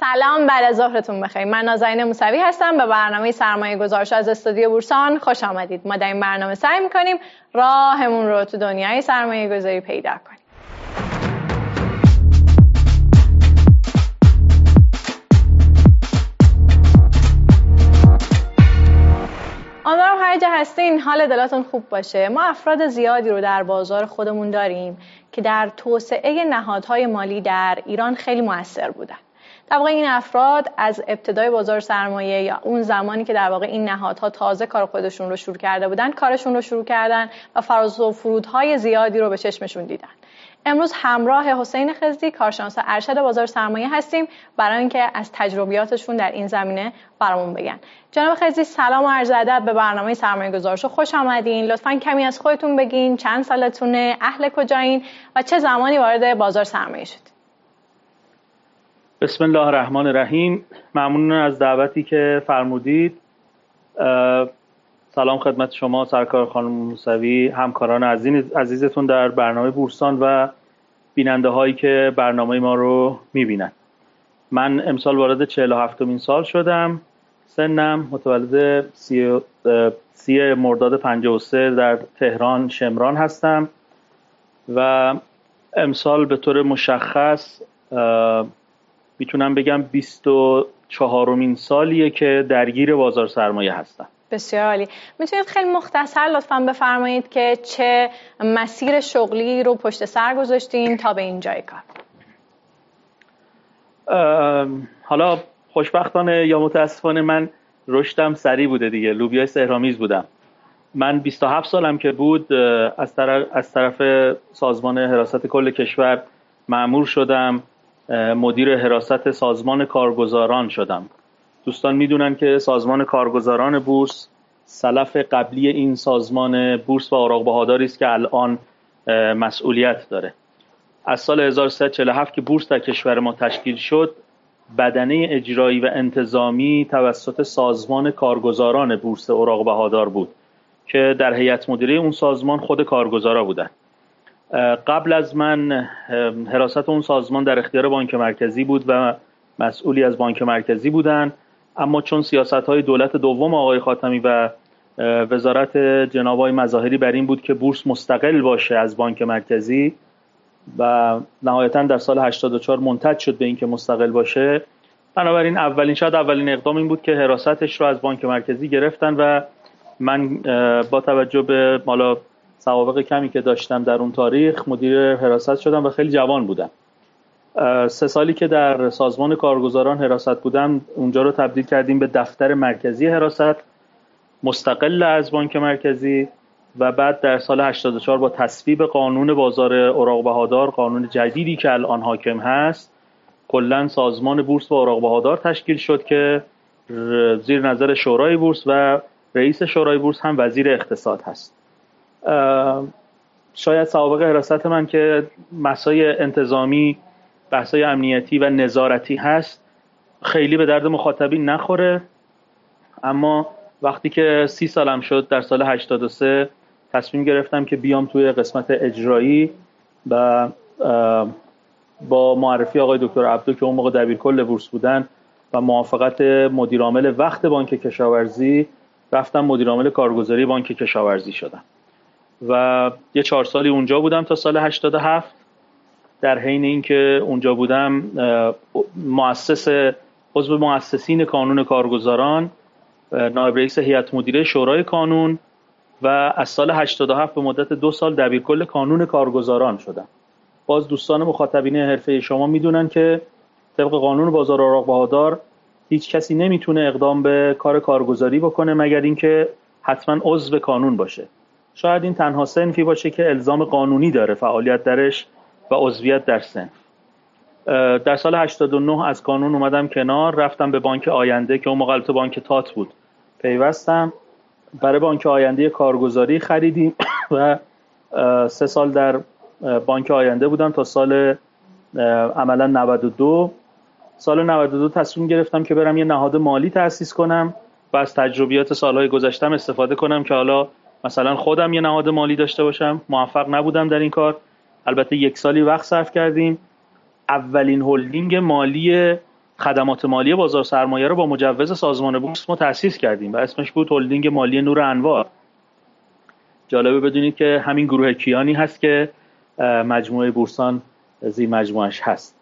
سلام بعد از ظهرتون بخیر. من نازنین موسوی هستم به برنامه سرمایه گذارش از استودیو بورسان خوش آمدید. ما در این برنامه سعی می‌کنیم راهمون رو تو دنیای سرمایه گذاری پیدا کنیم. امیدوارم هر جا هستین حال دلاتون خوب باشه. ما افراد زیادی رو در بازار خودمون داریم که در توسعه نهادهای مالی در ایران خیلی موثر بودن. در واقع این افراد از ابتدای بازار سرمایه یا اون زمانی که در واقع این نهادها تازه کار خودشون رو شروع کرده بودن کارشون رو شروع کردن و فراز و فرودهای زیادی رو به چشمشون دیدن. امروز همراه حسین خزدی کارشناس ارشد بازار سرمایه هستیم برای اینکه از تجربیاتشون در این زمینه برامون بگن. جناب خزدی سلام و عرض ادب به برنامه سرمایه گذارش خوش آمدین. لطفا کمی از خودتون بگین. چند سالتونه؟ اهل کجایین؟ و چه زمانی وارد بازار سرمایه شدید بسم الله الرحمن الرحیم. ممنون از دعوتی که فرمودید. سلام خدمت شما سرکار خانم موسوی همکاران عزیزتون در برنامه بورسان و بیننده هایی که برنامه ما رو می‌بینن من امسال وارد 47 مین سال شدم. سنم متولد سی, سی مرداد 53 در تهران شمران هستم و امسال به طور مشخص می‌تونم بگم 24 مین سالیه که درگیر بازار سرمایه هستم. بسیار عالی. می‌تونید خیلی مختصر لطفا بفرمایید که چه مسیر شغلی رو پشت سر گذاشتین تا به این جای کار حالا خوشبختانه یا متاسفانه من رشدم سریع بوده دیگه. لوبیای سهرامیز بودم. من 27 سالم که بود از طرف, از طرف سازمان حراست کل کشور معمور شدم. مدیر حراست سازمان کارگزاران شدم. دوستان می‌دونن که سازمان کارگزاران بورس سلف قبلی این سازمان بورس و اوراق بهاداری است که الان مسئولیت داره. از سال 1347 که بورس در کشور ما تشکیل شد بدنه اجرایی و انتظامی توسط سازمان کارگزاران بورس اوراق بهادار بود که در هیئت مدیره اون سازمان خود کارگزارا بودن. قبل از من حراست اون سازمان در اختیار بانک مرکزی بود و مسئولی از بانک مرکزی بودن. اما چون سیاست های دولت دوم آقای خاتمی و وزارت جناب های مظاهری بر این بود که بورس مستقل باشه از بانک مرکزی و نهایتا در سال 84 منتج شد به اینکه مستقل باشه بنابراین اولین شاید اولین اقدام این بود که حراستش رو از بانک مرکزی گرفتن و من با توجه به مالا سوابق کمی که داشتم در اون تاریخ مدیر حراست شدم و خیلی جوان بودم. سه سالی که در سازمان کارگزاران حراست بودم اونجا رو تبدیل کردیم به دفتر مرکزی حراست مستقل از بانک مرکزی و بعد در سال 84 با تصویب قانون بازار اوراق بهادار قانون جدیدی که الان حاکم هست کلا سازمان بورس و اوراق بهادار تشکیل شد که زیر نظر شورای بورس و رئیس شورای بورس هم وزیر اقتصاد هست. شاید سوابق حراست من که مسای انتظامی بحثای امنیتی و نظارتی هست خیلی به درد مخاطبین نخوره. اما وقتی که سی سالم شد در سال 83 تصمیم گرفتم که بیام توی قسمت اجرایی و با معرفی آقای دکتر عبدو که اون موقع دبیر کل بورس بودن و موافقت مدیرعامل وقت بانک کشاورزی رفتم مدیرعامل کارگزاری بانک کشاورزی شدم. و یه چهار سالی اونجا بودم تا سال 87 در حین اینکه اونجا بودم مؤسس عضو مؤسسین کانون کارگزاران نایب رئیس هیئت مدیره شورای کانون و از سال 87 به مدت دو سال دبیرکل کانون کارگزاران شدم. باز دوستان مخاطبین حرفه شما می‌دونن که طبق قانون بازار اوراق بهادار هیچ کسی نمی‌تونه اقدام به کار کارگزاری بکنه مگر اینکه حتما عضو کانون باشه. شاید این تنها سنفی باشه که الزام قانونی داره فعالیت درش و عضویت در سنف. در سال 89 از کانون اومدم کنار رفتم به بانک آینده که اون موقع بانک تات بود. پیوستم برای بانک آینده کارگزاری خریدیم و سه سال در بانک آینده بودم تا سال عملا 92 سال 92 تصمیم گرفتم که برم یه نهاد مالی تأسیس کنم و از تجربیات سالهای گذشتم استفاده کنم که حالا مثلا خودم یه نهاد مالی داشته باشم موفق نبودم در این کار. البته یک سالی وقت صرف کردیم. اولین هلدینگ مالی خدمات مالی بازار سرمایه رو با مجوز سازمان بورس ما تأسیس کردیم و اسمش بود هلدینگ مالی نور انوار. جالبه بدونید که همین گروه کیانی هست که مجموعه بورسان زیر مجموعش هست.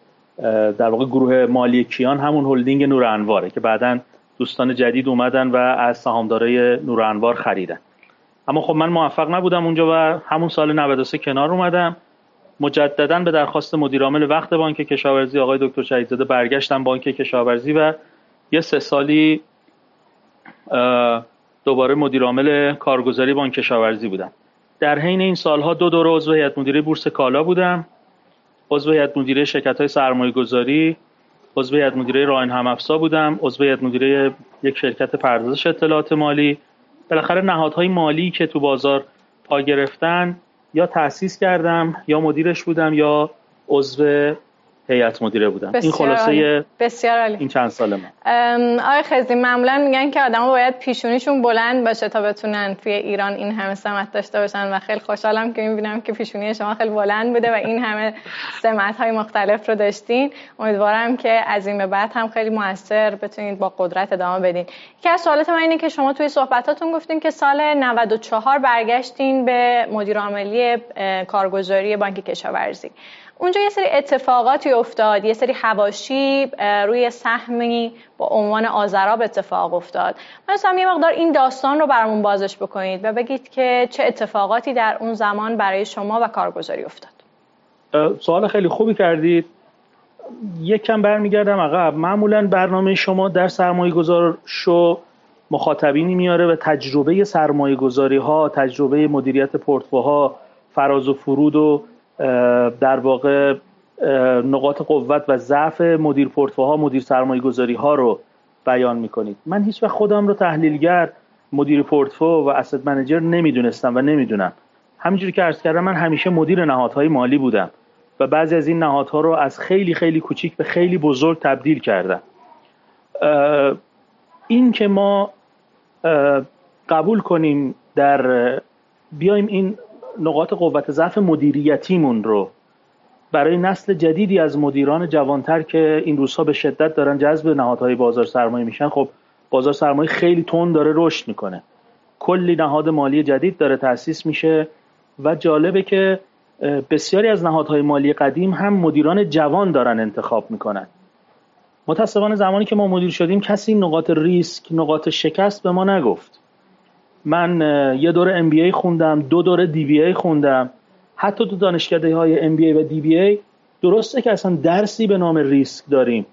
در واقع گروه مالی کیان همون هلدینگ نور انواره که بعدا دوستان جدید اومدن و از سهامدارای نور انوار خریدن. اما خب من موفق نبودم اونجا و همون سال 93 کنار اومدم. مجددا به درخواست مدیرعامل وقت بانک کشاورزی آقای دکتر شهیدزاده برگشتم بانک کشاورزی و یه سه سالی دوباره مدیرعامل کارگزاری بانک کشاورزی بودم. در حین این سالها دو دوره عضو هیئت مدیره بورس کالا بودم. عضو هیئت مدیره شرکت های سرمایه گذاری عضو هیئت مدیره راین همافزا بودم عضو هیئت مدیره یک شرکت پردازش اطلاعات مالی بالاخره نهادهای مالی که تو بازار پا گرفتن یا تأسیس کردم یا مدیرش بودم یا عضو هیئت مدیره بودم این خلاصه بسیار عالی. این چند سال من آقای خزی معمولا میگن که آدما باید پیشونیشون بلند باشه تا بتونن توی ایران این همه سمت داشته باشن و خیلی خوشحالم که می‌بینم که پیشونی شما خیلی بلند بوده و این همه سمت های مختلف رو داشتین. امیدوارم که از این به بعد هم خیلی موثر بتونید با قدرت ادامه بدین. یکی از سوالات من اینه که شما توی صحبتاتون گفتین که سال 94 برگشتین به مدیر عاملی کارگزاری بانک کشاورزی. اونجا یه سری اتفاقاتی افتاد یه سری حواشی روی سهمی با عنوان آزراب اتفاق افتاد. من دوستم یه مقدار این داستان رو برامون بازش بکنید و بگید که چه اتفاقاتی در اون زمان برای شما و کارگزاری افتاد. سوال خیلی خوبی کردید. یک کم برمیگردم عقب. معمولا برنامه شما در سرمایه گذار شو مخاطبینی میاره و تجربه سرمایه گذاری ها تجربه مدیریت پورتفوها فراز و فرود و در واقع نقاط قوت و ضعف مدیر پورتفوها مدیر سرمایه گذاری ها رو بیان می‌کنید. من هیچ وقت خودم رو تحلیلگر مدیر پورتفو و اسید منیجر نمی‌دونستم و نمی‌دونم. همینجوری که عرض کردم من همیشه مدیر نهادهای مالی بودم و بعضی از این نهادها رو از خیلی خیلی کوچیک به خیلی بزرگ تبدیل کردم. این که ما قبول کنیم در بیایم این نقاط قوت ضعف مدیریتیمون رو برای نسل جدیدی از مدیران جوانتر که این روزها به شدت دارن جذب نهادهای بازار سرمایه میشن خب بازار سرمایه خیلی تون داره رشد می‌کنه. کلی نهاد مالی جدید داره تأسیس میشه و جالبه که بسیاری از نهادهای مالی قدیم هم مدیران جوان دارن انتخاب می‌کنن. متاسفانه زمانی که ما مدیر شدیم کسی نقاط ریسک نقاط شکست به ما نگفت. من یه دوره MBA خوندم دو دوره DBA خوندم. حتی تو دانشکده های MBA و DBA درسته که اصلا درسی به نام ریسک داریم.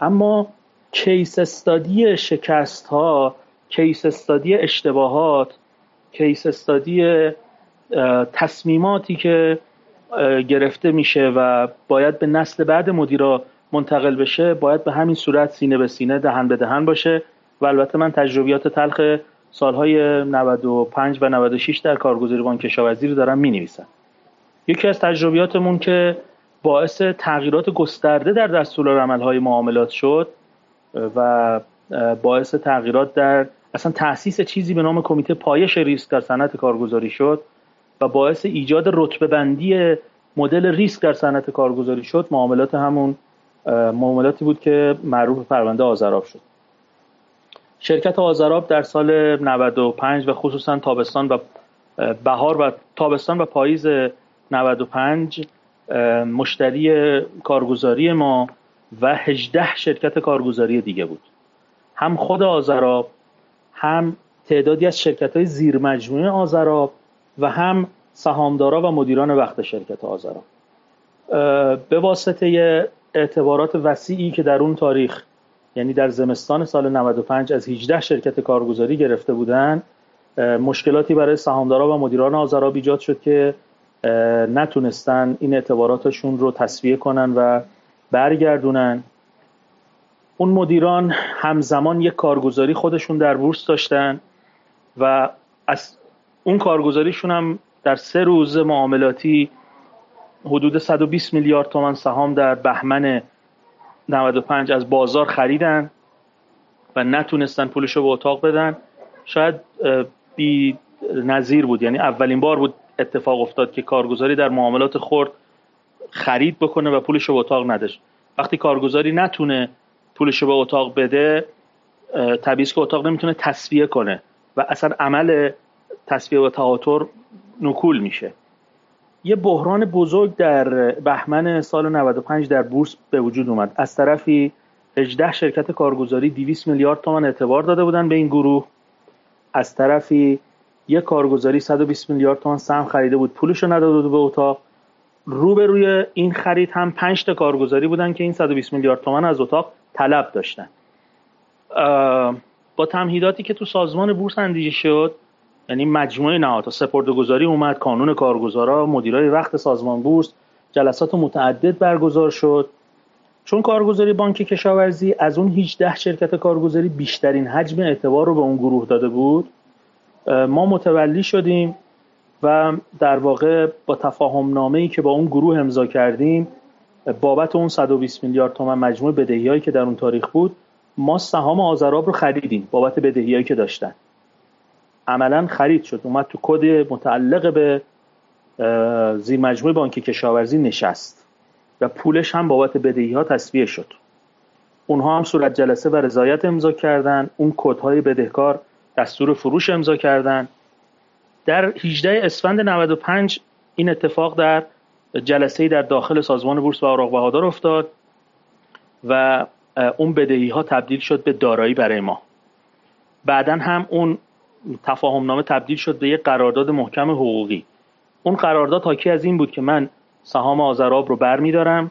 اما case study شکست ها case study اشتباهات case study تصمیماتی که گرفته میشه و باید به نسل بعد مدیرا منتقل بشه باید به همین صورت سینه به سینه دهن به دهن باشه. و البته من تجربیات تلخ سالهای 95 و 96 در کارگزاری بانک کشاورزی رو دارم می یکی از تجربیاتمون که باعث تغییرات گسترده در دستور عملهای معاملات شد و باعث تغییرات در اصلا تاسیس چیزی به نام کمیته پایش ریسک در صنعت کارگزاری شد و باعث ایجاد رتبه بندی مدل ریسک در صنعت کارگزاری شد. معاملات همون معاملاتی بود که معروف پرونده آزراب شد. شرکت آزراب در سال 95 و خصوصا تابستان و بهار و تابستان و پاییز 95 مشتری کارگزاری ما و 18 شرکت کارگزاری دیگه بود. هم خود آزراب هم تعدادی از شرکت های زیر مجموعه آزراب و هم سهامدارا و مدیران وقت شرکت آزراب. به واسطه اعتبارات وسیعی که در اون تاریخ یعنی در زمستان سال 95 از 18 شرکت کارگزاری گرفته بودن مشکلاتی برای سهامدارا و مدیران آزاراب ایجاد شد که نتونستن این اعتباراتشون رو تصویه کنن و برگردونن. اون مدیران همزمان یک کارگزاری خودشون در بورس داشتن و از اون کارگزاریشون هم در سه روز معاملاتی حدود 120 میلیارد تومان سهام در بهمن 95 از بازار خریدن و نتونستن پولش رو به اتاق بدن. شاید بی نظیر بود. یعنی اولین بار بود اتفاق افتاد که کارگزاری در معاملات خرد خرید بکنه و پولش رو به اتاق نداشت. وقتی کارگزاری نتونه پولش به اتاق بده طبیعی که اتاق نمی‌تونه تصفیه کنه و اصلا عمل تصفیه و تهاتر نکول میشه. یه بحران بزرگ در بهمن سال 95 در بورس به وجود اومد. از طرفی 18 شرکت کارگزاری 200 میلیارد تومان اعتبار داده بودن به این گروه. از طرفی یک کارگزاری 120 میلیارد تومان سهم خریده بود پولش رو نداده بود به اتاق. روبروی این خرید هم 5 تا کارگزاری بودن که این 120 میلیارد تومان از اتاق طلب داشتن. با تمهیداتی که تو سازمان بورس اندیشه شد یعنی مجموعه نهادها سپردهگذاری اومد کانون کارگزارا مدیرای وقت سازمان بورس جلسات متعدد برگزار شد. چون کارگزاری بانک کشاورزی از اون 18 شرکت کارگزاری بیشترین حجم اعتبار رو به اون گروه داده بود ما متولی شدیم و در واقع با تفاهم نامه ای که با اون گروه امضا کردیم بابت اون 120 میلیارد تومن مجموع بدهی هایی که در اون تاریخ بود ما سهام آزراب رو خریدیم بابت بدهی هایی که داشتن. عملا خرید شد. اومد تو کد متعلق به زیر مجموعه بانک کشاورزی نشست و پولش هم بابت بدهی ها تصویه شد. اونها هم صورت جلسه و رضایت امضا کردن. اون کدهای بدهکار دستور فروش امضا کردن. در 18 اسفند 95 این اتفاق در جلسه در داخل سازمان بورس و اوراق بهادار افتاد و اون بدهی ها تبدیل شد به دارایی برای ما. بعدا هم اون تفاهم نامه تبدیل شد به یک قرارداد محکم حقوقی. اون قرارداد حاکی از این بود که من سهام آزراب رو بر میدارم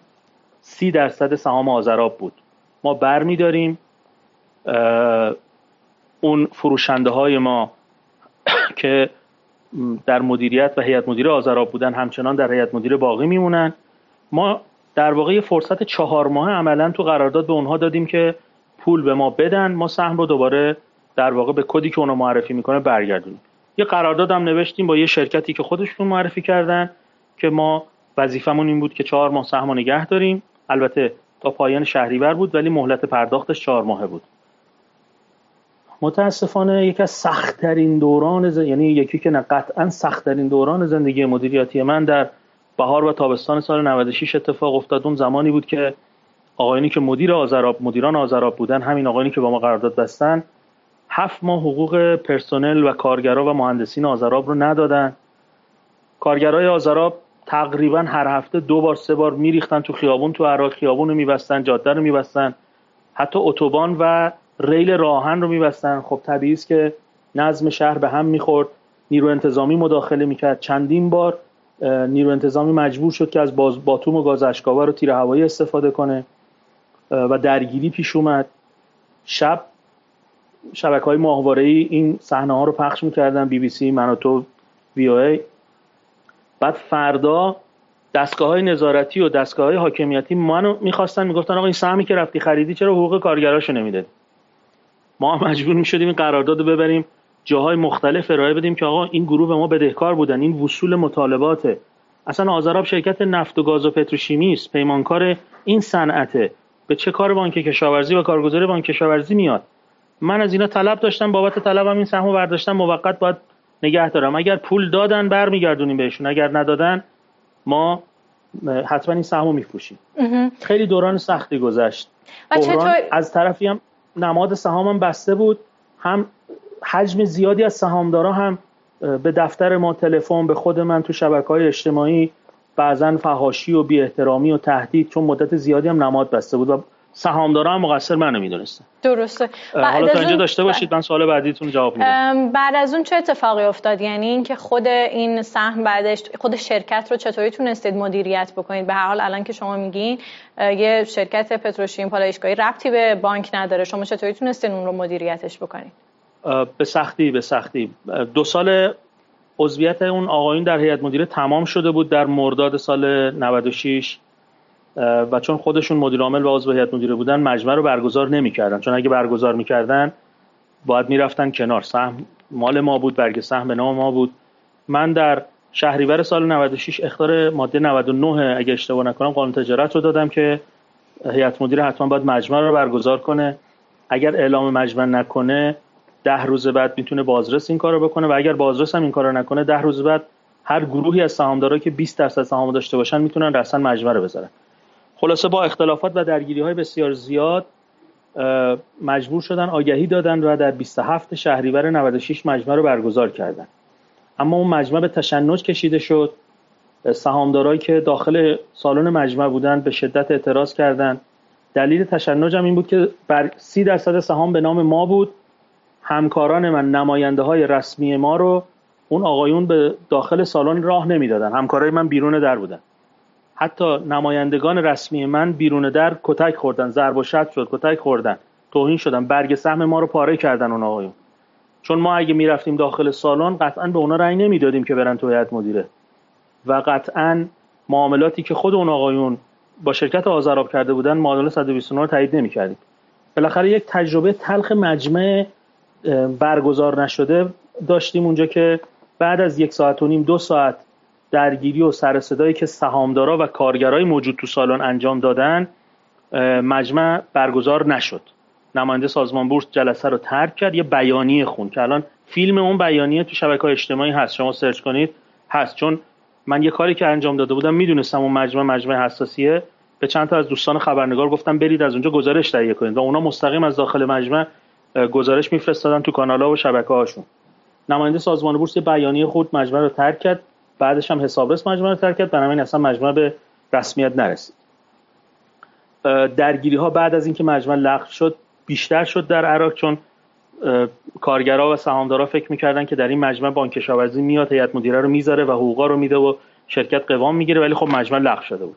سی درصد سهام آزراب بود. ما بر میداریم اون فروشنده های ما که در مدیریت و هیئت مدیره آزراب بودن همچنان در هیئت مدیره باقی میمونن ما در واقع فرصت چهار ماه عملا تو قرارداد به اونها دادیم که پول به ما بدن. ما سهم رو دوباره در واقع به کدی که اونو معرفی می‌کنه برگردونیم یه قرارداد هم نوشتیم با یه شرکتی که خودشون معرفی کردن که ما وظیفمون این بود که چهار ماه سهم نگه داریم. البته تا پایان شهریور بود ولی مهلت پرداختش چهار ماهه بود. متاسفانه یکی از سختترین دوران ز... یعنی یکی که نه قطعا سختترین دوران زندگی مدیریتی من در بهار و تابستان سال 96 اتفاق افتاد. اون زمانی بود که آقایانی که مدیر آذراب مدیران آذراب بودن همین آقایانی که با ما قرارداد بستن هفت ماه حقوق پرسنل و کارگرا و مهندسین آذراب رو ندادن. کارگرای آذراب تقریبا هر هفته دو بار سه بار میریختن تو خیابون تو عراق خیابون رو میبستن جاده رو میبستن. حتی اتوبان و ریل راهن رو میبستن. خب طبیعی است که نظم شهر به هم می‌خورد. نیرو انتظامی مداخله می‌کرد. چندین بار نیرو انتظامی مجبور شد که از باز باتوم و گاز اشکاور و تیر هوایی استفاده کنه. و درگیری پیش اومد. شب شبکه های ماهواره ای این صحنه ها رو پخش می‌کردن بی بی سی من و تو وی او ای. بعد فردا دستگاه های نظارتی و دستگاه های حاکمیتی منو می‌خواستن می‌گفتن آقا این سهمی که رفتی خریدی چرا حقوق کارگراشو نمی‌دادی ما مجبور می‌شدیم این قرارداد ببریم جاهای مختلف ارائه بدیم که آقا این گروه به ما بدهکار بودن این وصول مطالباته. اصلا آذراب شرکت نفت و گاز و پتروشیمی است پیمانکار این صنعته. به چه کار بانک کشاورزی و کارگزاری بانک کشاورزی میاد؟ من از اینا طلب داشتم بابت طلبم این سهمو برداشتم موقت باید نگه دارم. اگر پول دادن برمیگردونیم بهشون. اگر ندادن ما حتما این سهمو میفروشیم. خیلی دوران سختی گذشت. از طرفی هم نماد سهامم بسته بود. هم حجم زیادی از سهامدارا هم به دفتر ما تلفن به خود من تو شبکه های اجتماعی بعضا فهاشی و بی احترامی و تهدید چون مدت زیادی هم نماد بسته بود و سهامدارا هم مقصر منو می‌دونستن. درسته. حالا تا اینجا داشته باشید من سوال بعدیتون جواب میدم. بعد از اون چه اتفاقی افتاد؟ یعنی اینکه خود این سهم بعدش خود شرکت رو چطوری تونستید مدیریت بکنید؟ به هر حال الان که شما میگین یه شرکت پتروشیم پالایشگاهی ربطی به بانک نداره. شما چطوری تونستید اون رو مدیریتش بکنید؟ به سختی به سختی. دو سال عضویت اون آقایون در هیئت مدیره تمام شده بود در مرداد سال 96 و چون خودشون مدیر عامل و عضو هیئت مدیره بودن مجمع رو برگزار نمی‌کردن. چون اگه برگزار می‌کردن باید می‌رفتن کنار. سهم مال ما بود برگ سهم به نام ما بود. من در شهریور سال 96 اختار ماده 99 اگه اشتباه نکنم قانون تجارت رو دادم که هیئت مدیره حتما باید مجمع رو برگزار کنه. اگر اعلام مجمع نکنه ده روز بعد می‌تونه بازرس این کارو بکنه و اگر بازرس هم این کارو نکنه ده روز بعد هر گروهی از سهامدارا که 20 درصد سهام داشته باشن می‌تونن رسن مجمع رو بذارن. خلاصه با اختلافات و درگیری های بسیار زیاد مجبور شدن آگهی دادن و در 27 شهریور 96 مجمع رو برگزار کردن. اما اون مجمع به تشنج کشیده شد. سهامدارایی که داخل سالن مجمع بودن به شدت اعتراض کردند دلیل تشنج هم این بود که بر سی درصد سهام به نام ما بود. همکاران من نماینده های رسمی ما رو اون آقایون به داخل سالن راه نمی‌دادن. همکارای من بیرون در بودن. حتی نمایندگان رسمی من بیرون در کتک خوردن ضرب و شد شد کتک خوردن توهین شدن برگ سهم ما رو پاره کردن اون آقایون. چون ما اگه می‌رفتیم داخل سالن قطعا به اونا رأی نمی‌دادیم که برن تو هیئت مدیره. و قطعا معاملاتی که خود اون آقایون با شرکت آزراب کرده بودن معادله 129 رو تایید نمی‌کردیم. بالاخره یک تجربه تلخ مجمع برگزار نشده داشتیم اونجا که بعد از یک ساعت و نیم دو ساعت درگیری و سر صدایی که سهامدارا و کارگرای موجود تو سالن انجام دادن مجمع برگزار نشد. نماینده سازمان بورس جلسه رو ترک کرد یه بیانیه خون که الان فیلم اون بیانیه تو شبکه اجتماعی هست. شما سرچ کنید هست. چون من یه کاری که انجام داده بودم می‌دونستم اون مجمع مجمع حساسیه. به چند تا از دوستان خبرنگار گفتم برید از اونجا گزارش تهیه کنید. و اونا مستقیم از داخل مجمع گزارش میفرستادن تو کانال‌ها و شبکه هاشون نماینده سازمان بورس یه بیانیه خود مجمع رو ترک کرد. بعدش هم حسابرس مجمع رو ترک کرد. بنابراین اصلا مجمع به رسمیت نرسید. درگیری ها بعد از اینکه مجمع لغو شد بیشتر شد در عراق چون کارگرها و سهامدارا فکر می‌کردن که در این مجمع بانک کشاورزی میاد هیئت مدیره رو می‌ذاره و حقوقا رو میده و شرکت قوام می‌گیره. ولی خب مجمع لغو شده بود.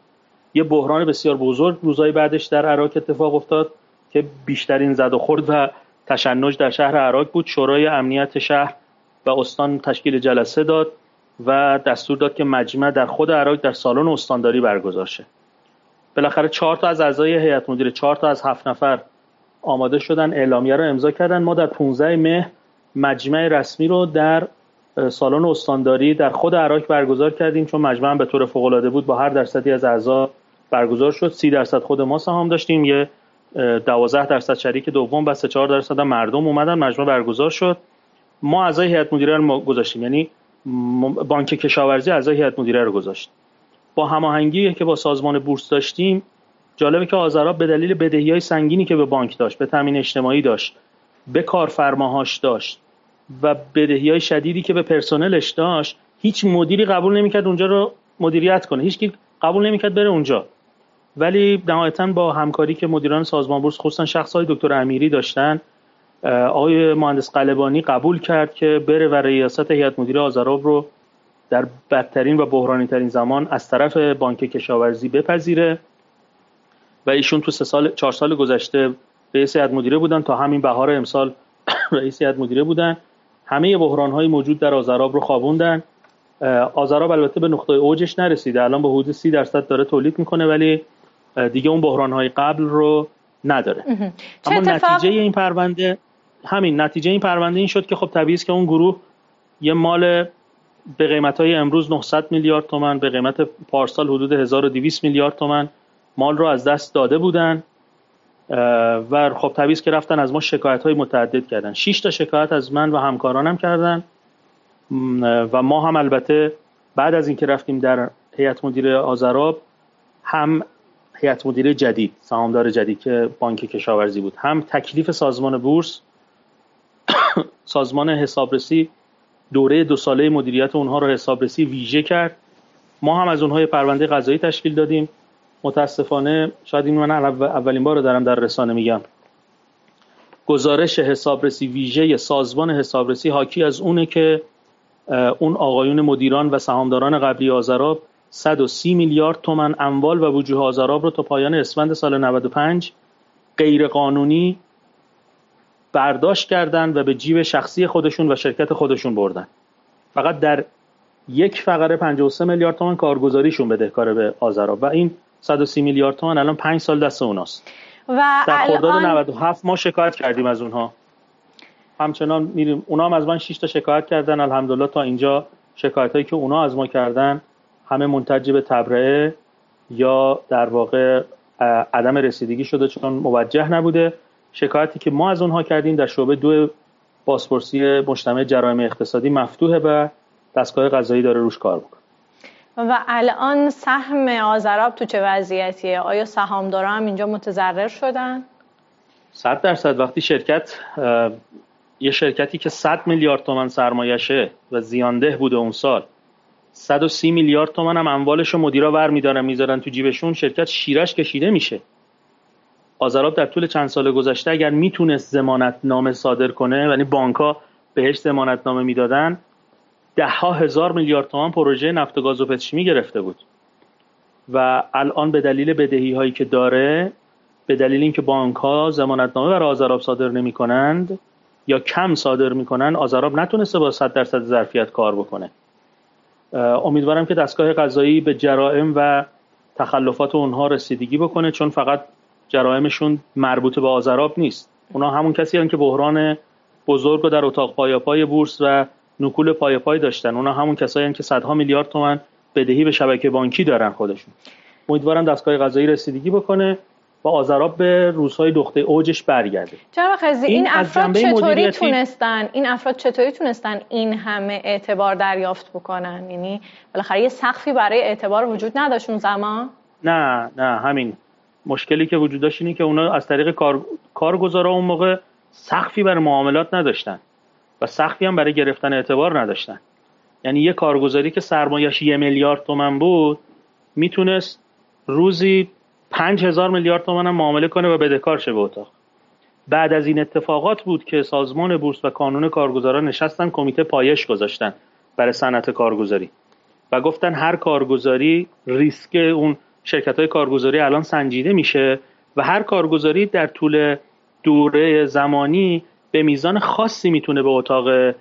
یه بحران بسیار بزرگ روزهای بعدش در عراق اتفاق افتاد که بیشترین زد و خورد و تشنج در شهر عراق بود. شورای امنیت شهر و استان تشکیل جلسه داد. و دستور داد که مجمع در خود عراق در سالن استانداری برگزار شه. بالاخره چهار تا از اعضای هیئت مدیره چهار تا از هفت نفر آماده شدن اعلامیه رو امضا کردن. ما در 15 مه مجمع رسمی رو در سالن استانداری در خود عراق برگزار کردیم چون مجمع به طور فوق العاده بود با هر درصدی از اعضا برگزار شد. 30 درصد خود ما سهام داشتیم یه 12 درصد شریک دوم و 3 4 درصد مردم اومدن. مجمع برگزار شد. ما اعضای هیئت مدیره رو گذاشتیم. یعنی بانک کشاورزی اعضای هیئت مدیره رو گذاشت. با هماهنگی که با سازمان بورس داشتیم جالبه که آذراب به دلیل بدهی های سنگینی که به بانک داشت به تامین اجتماعی داشت به کارفرماهاش داشت و بدهی های شدیدی که به پرسنلش داشت هیچ مدیری قبول نمی‌کرد اونجا رو مدیریت کنه. هیچ قبول نمی‌کرد بره اونجا. ولی نهایتا با همکاری که مدیران سازمان بورس خصوصا شخص های دکتر امیری داشتن آقای مهندس قلبانی قبول کرد که بره و ریاست هیئت مدیره آذراب رو در بدترین و بحرانی ترین زمان از طرف بانک کشاورزی بپذیره و ایشون تو سه سال چهار سال گذشته رئیس هیئت مدیره بودن تا همین بهار امسال رئیس هیئت مدیره بودن. همه بحران های موجود در آذراب رو خوابوندن. آذراب البته به نقطه اوجش نرسیده. الان به حدود 30 درصد داره تولید می‌کنه ولی دیگه اون بحران های قبل رو نداره. اما نتیجه این پرونده همین نتیجه این پرونده این شد که خب طبیعی که اون گروه یه مال به قیمت های امروز 900 میلیارد تومن به قیمت پارسال حدود 1200 میلیارد تومن مال رو از دست داده بودن و خب طبیعی که رفتن از ما شکایت های متعدد کردن. 6 تا شکایت از من و همکارانم کردن و ما هم البته بعد از اینکه رفتیم در هیئت مدیره آزراب هم هیئت مدیره جدید سهامدار جدید که بانک کشاورزی بود هم تکلیف سازمان بورس سازمان حسابرسی دوره دو ساله مدیریت اونها رو حسابرسی ویژه کرد. ما هم از اونها پرونده قضایی تشکیل دادیم. متاسفانه شاید این من اولین بار دارم در رسانه میگم. گزارش حسابرسی ویژه سازمان حسابرسی حاکی از اونه که اون آقایون مدیران و سهامداران قبلی آزراب 130 میلیارد تومن اموال و وجوه آزراب رو تا پایان اسفند سال 95 غیر قانونی برداشت کردن و به جیب شخصی خودشون و شرکت خودشون بردن. فقط در یک فقره 53 میلیارد تومان کارگزاریشون بدهکاره به آذراب و این 130 میلیارد تومان الان 5 سال دست اوناست. و در خرداد 97 ما شکایت کردیم از اونها. همچنان میریم اونا هم از من 6 تا شکایت کردن. الحمدلله تا اینجا شکایت هایی که اونا از ما کردن همه منتج به تبرئه یا در واقع عدم رسیدگی شده چون موجه نبوده. شکایتی که ما از اونها کردیم در شعبه دو بازپرسی مجتمع جرایم اقتصادی مفتوحه و دستگاه قضایی داره روش کار می‌کنه و الان سهم آزراب تو چه وضعیتیه؟ آیا سهامدارا هم اینجا متضرر شدن؟ صد درصد وقتی شرکت یه شرکتی که 100 میلیارد تومن سرمایشه و زیانده بوده اون سال 130 میلیارد تومن هم اموالش رو مدیرا ور میدارن می‌ذارن تو جیبشون شرکت شیرش کشیده میشه آزراب در طول چند سال گذشته اگر می‌تونست زمانت نامه صادر کنه یعنی بانکها بهش زمانت نامه می‌دادن ده ها هزار میلیارد تومان پروژه نفت و گاز و پتروشیمی گرفته بود. و الان به دلیل بدهی هایی که داره به دلیل اینکه بانک ها زمانت نامه برای آزراب صادر نمی کنند یا کم صادر می‌کنن آزراب نتونسته با 100 درصد ظرفیت کار بکنه. امیدوارم که دستگاه قضایی به جرائم و تخلفات اونها رسیدگی بکنه چون فقط جرائمشون مربوط به آزراب نیست. اونا همون کسی هم که بحران بزرگ رو در اتاق پای پای بورس و نکول پای پای داشتن. اونا همون کسایی که صدها میلیارد تومن بدهی به شبکه بانکی دارن خودشون. امیدوارم دستگاه قضایی رسیدگی بکنه و آزراب به روزهای دخته اوجش برگرده. جناب خزی این, این افراد چطوری تونستن؟ این افراد چطوری تونستن این همه اعتبار دریافت بکنن؟ یعنی بالاخره یه سقفی برای اعتبار وجود نداشت اون زمان؟ نه نه همین. مشکلی که وجود داشت اینه که اونا از طریق کار کارگزارا اون موقع سقفی برای معاملات نداشتن و سقفی هم برای گرفتن اعتبار نداشتن. یعنی یه کارگزاری که سرمایش یه میلیارد تومن بود می‌تونست روزی پنج هزار میلیارد تومن هم معامله کنه و بدهکار شه به اتاق. بعد از این اتفاقات بود که سازمان بورس و کانون کارگزاران نشستن کمیته پایش گذاشتن برای صنعت کارگزاری و گفتن هر کارگزاری ریسک اون شرکت های کارگزاری الان سنجیده میشه و هر کارگزاری در طول دوره زمانی به میزان خاصی می‌تونه به اتاق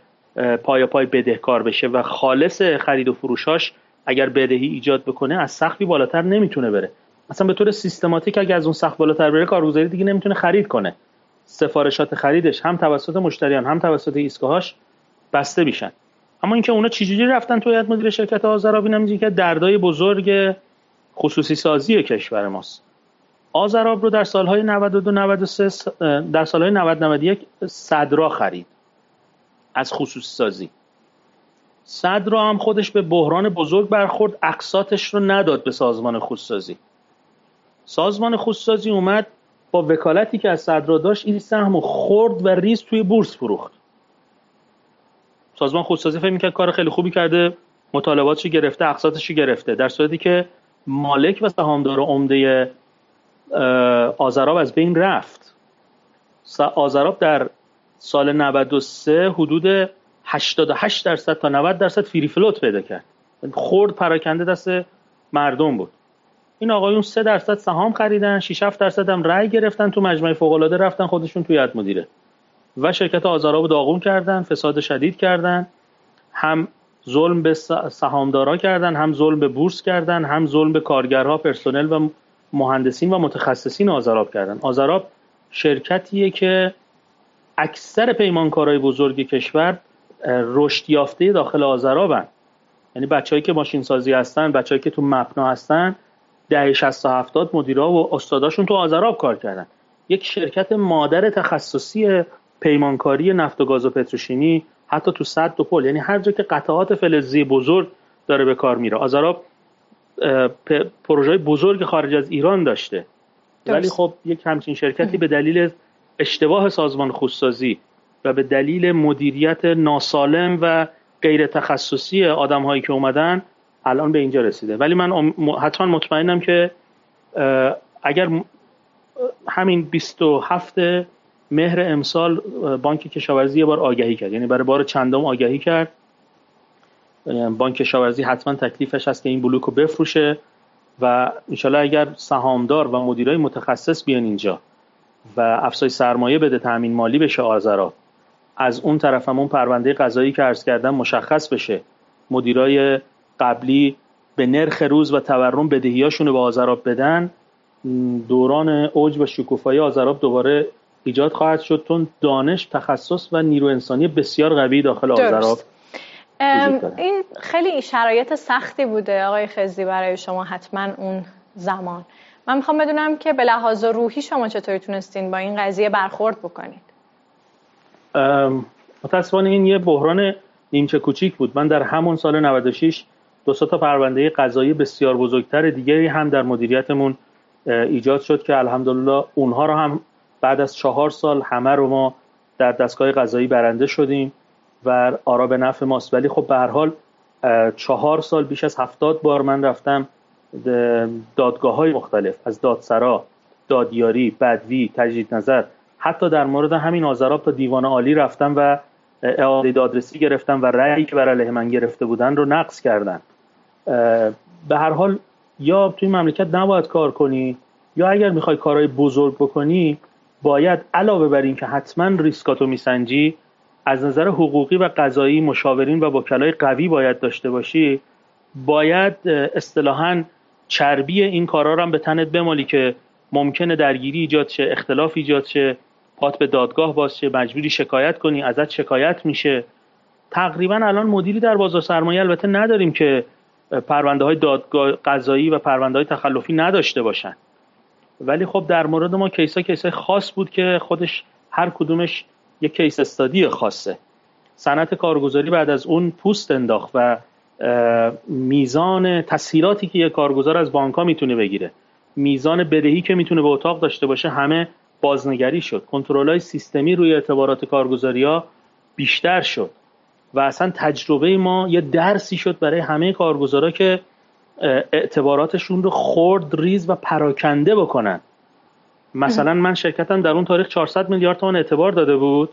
پای پای بدهکار بشه و خالص خرید و فروشاش اگر بدهی ایجاد بکنه از سخفی بالاتر نمی‌تونه بره. مثلا به طور سیستماتیک اگه از اون سخت بالاتر بره کارگزاری دیگه نمی‌تونه خرید کنه. سفارشات خریدش هم توسط مشتریان هم توسط ایستگاهاش بسته میشن. اما اینکه اونا چجوری رفتن تو هیئت مدیر شرکت آذرابی نمی‌دونی که دردای بزرگ خصوصی سازی کشور ماست. آذراب رو در سالهای 92 93 در سالهای 90 91 صدرا خرید. از خصوصی سازی صدرا هم خودش به بحران بزرگ برخورد اقساطش رو نداد به سازمان خصوصی سازمان خصوصی اومد با وکالتی که از صدرا داشت این سهم خورد و ریز توی بورس فروخت. سازمان خودسازی فکر می‌کرد کار خیلی خوبی کرده مطالباتش گرفته اقساطش گرفته در صورتی که مالک و سهامدار عمده آزراب از بین رفت. آزراب در سال 93 حدود 88 درصد تا 90 درصد فری فلوت پیدا کرد. خورد پراکنده دست مردم بود. این آقایون 3 درصد سهام خریدن 6 7 درصد هم رأی گرفتن تو مجمع فوق العاده رفتن خودشون توی یاد مدیره. و شرکت آزارا داغون کردن فساد شدید کردن. هم ظلم به سهامدارا کردن هم ظلم به بورس کردن هم ظلم به کارگرها پرسنل و مهندسین و متخصصین آزاراب کردن. آزاراب شرکتیه که اکثر پیمانکارای بزرگ کشور رشد یافته داخل آزرابن یعنی بچههایی که ماشین سازی هستن بچههایی که تو مپنا هستن ده 60 70 مدیرا و استاداشون تو آزراب کار کردن. یک شرکت مادر تخصصی پیمانکاری نفت و گاز و پتروشیمی حتی تو صد و پل. یعنی هر جا که قطعات فلزی بزرگ داره به کار میره. آزراب پروژه بزرگ خارج از ایران داشته. ولی خب یک همچین شرکتی به دلیل اشتباه سازمان خودسازی و به دلیل مدیریت ناسالم و غیر تخصصی آدم هایی که اومدن الان به اینجا رسیده. ولی من حتما مطمئنم که اگر همین 27 مهر امسال بانک کشاورزی یه بار آگهی کرد. یعنی برای بار چندم آگهی کرد. بانک کشاورزی حتما تکلیفش هست که این بلوک رو بفروشه و انشالله اگر سهامدار و مدیرای متخصص بیان اینجا و افزایش سرمایه بده تامین مالی بشه آذرا از اون طرف هم اون پرونده قضایی که عرض کردم مشخص بشه. مدیرای قبلی به نرخ روز و تورم بدهیاشون رو به آذراب بدن. دوران اوج و شکوفایی آذراب دوباره ایجاد خواهد شد چون دانش تخصص و نیرو انسانی بسیار قوی داخل آذراب این خیلی شرایط سختی بوده آقای خزی برای شما حتما اون زمان. من می‌خوام بدونم که به لحاظ روحی شما چطوری تونستین با این قضیه برخورد بکنید متاسفانه این یه بحران نیمچه کوچیک بود. من در همون سال 96 دو تا پرونده قضایی بسیار بزرگتر دیگری هم در مدیریتمون ایجاد شد که الحمدلله اونها رو هم بعد از چهار سال همه رو ما در دستگاه قضایی برنده شدیم و آرا به نفع ماست. ولی خب به هر حال چهار سال بیش از هفتاد بار من رفتم دادگاه های مختلف از دادسرا دادیاری بدوی تجدید نظر حتی در مورد همین آزراب تا دیوان عالی رفتم و اعاده دادرسی گرفتم و رأیی که برای علیه من گرفته بودن رو نقض کردن. به هر حال یا توی مملکت نباید کار کنی یا اگر می‌خوای کارهای بزرگ بکنی باید علاوه بر این که حتما ریسکاتو میسنجی از نظر حقوقی و قضایی مشاورین و وکلای قوی باید داشته باشی باید اصطلاحا چربی این کارا رو هم به تنت بمالی که ممکنه درگیری ایجاد شه اختلاف ایجاد شه پات به دادگاه باز شه مجبوری شکایت کنی ازت شکایت میشه. تقریبا الان مدیری در بازار سرمایه البته نداریم که پرونده های دادگاه قضایی و پرونده های تخلفی نداشته باشن. ولی خب در مورد ما کیسا کیسای خاص بود که خودش هر کدومش یک کیس استادی خاصه. صنعت کارگزاری بعد از اون پوست انداخت و میزان تسهیلاتی که یک کارگزار از بانک ها می‌تونه بگیره میزان بدهی که می‌تونه به اتاق داشته باشه همه بازنگری شد. کنترل های سیستمی روی اعتبارات کارگزاری ها بیشتر شد و اصلا تجربه ما یه درسی شد برای همه کارگزارا که اعتباراتشون رو خورد ریز و پراکنده بکنن. مثلا من شرکتم در اون تاریخ 400 میلیارد تومان اعتبار داده بود.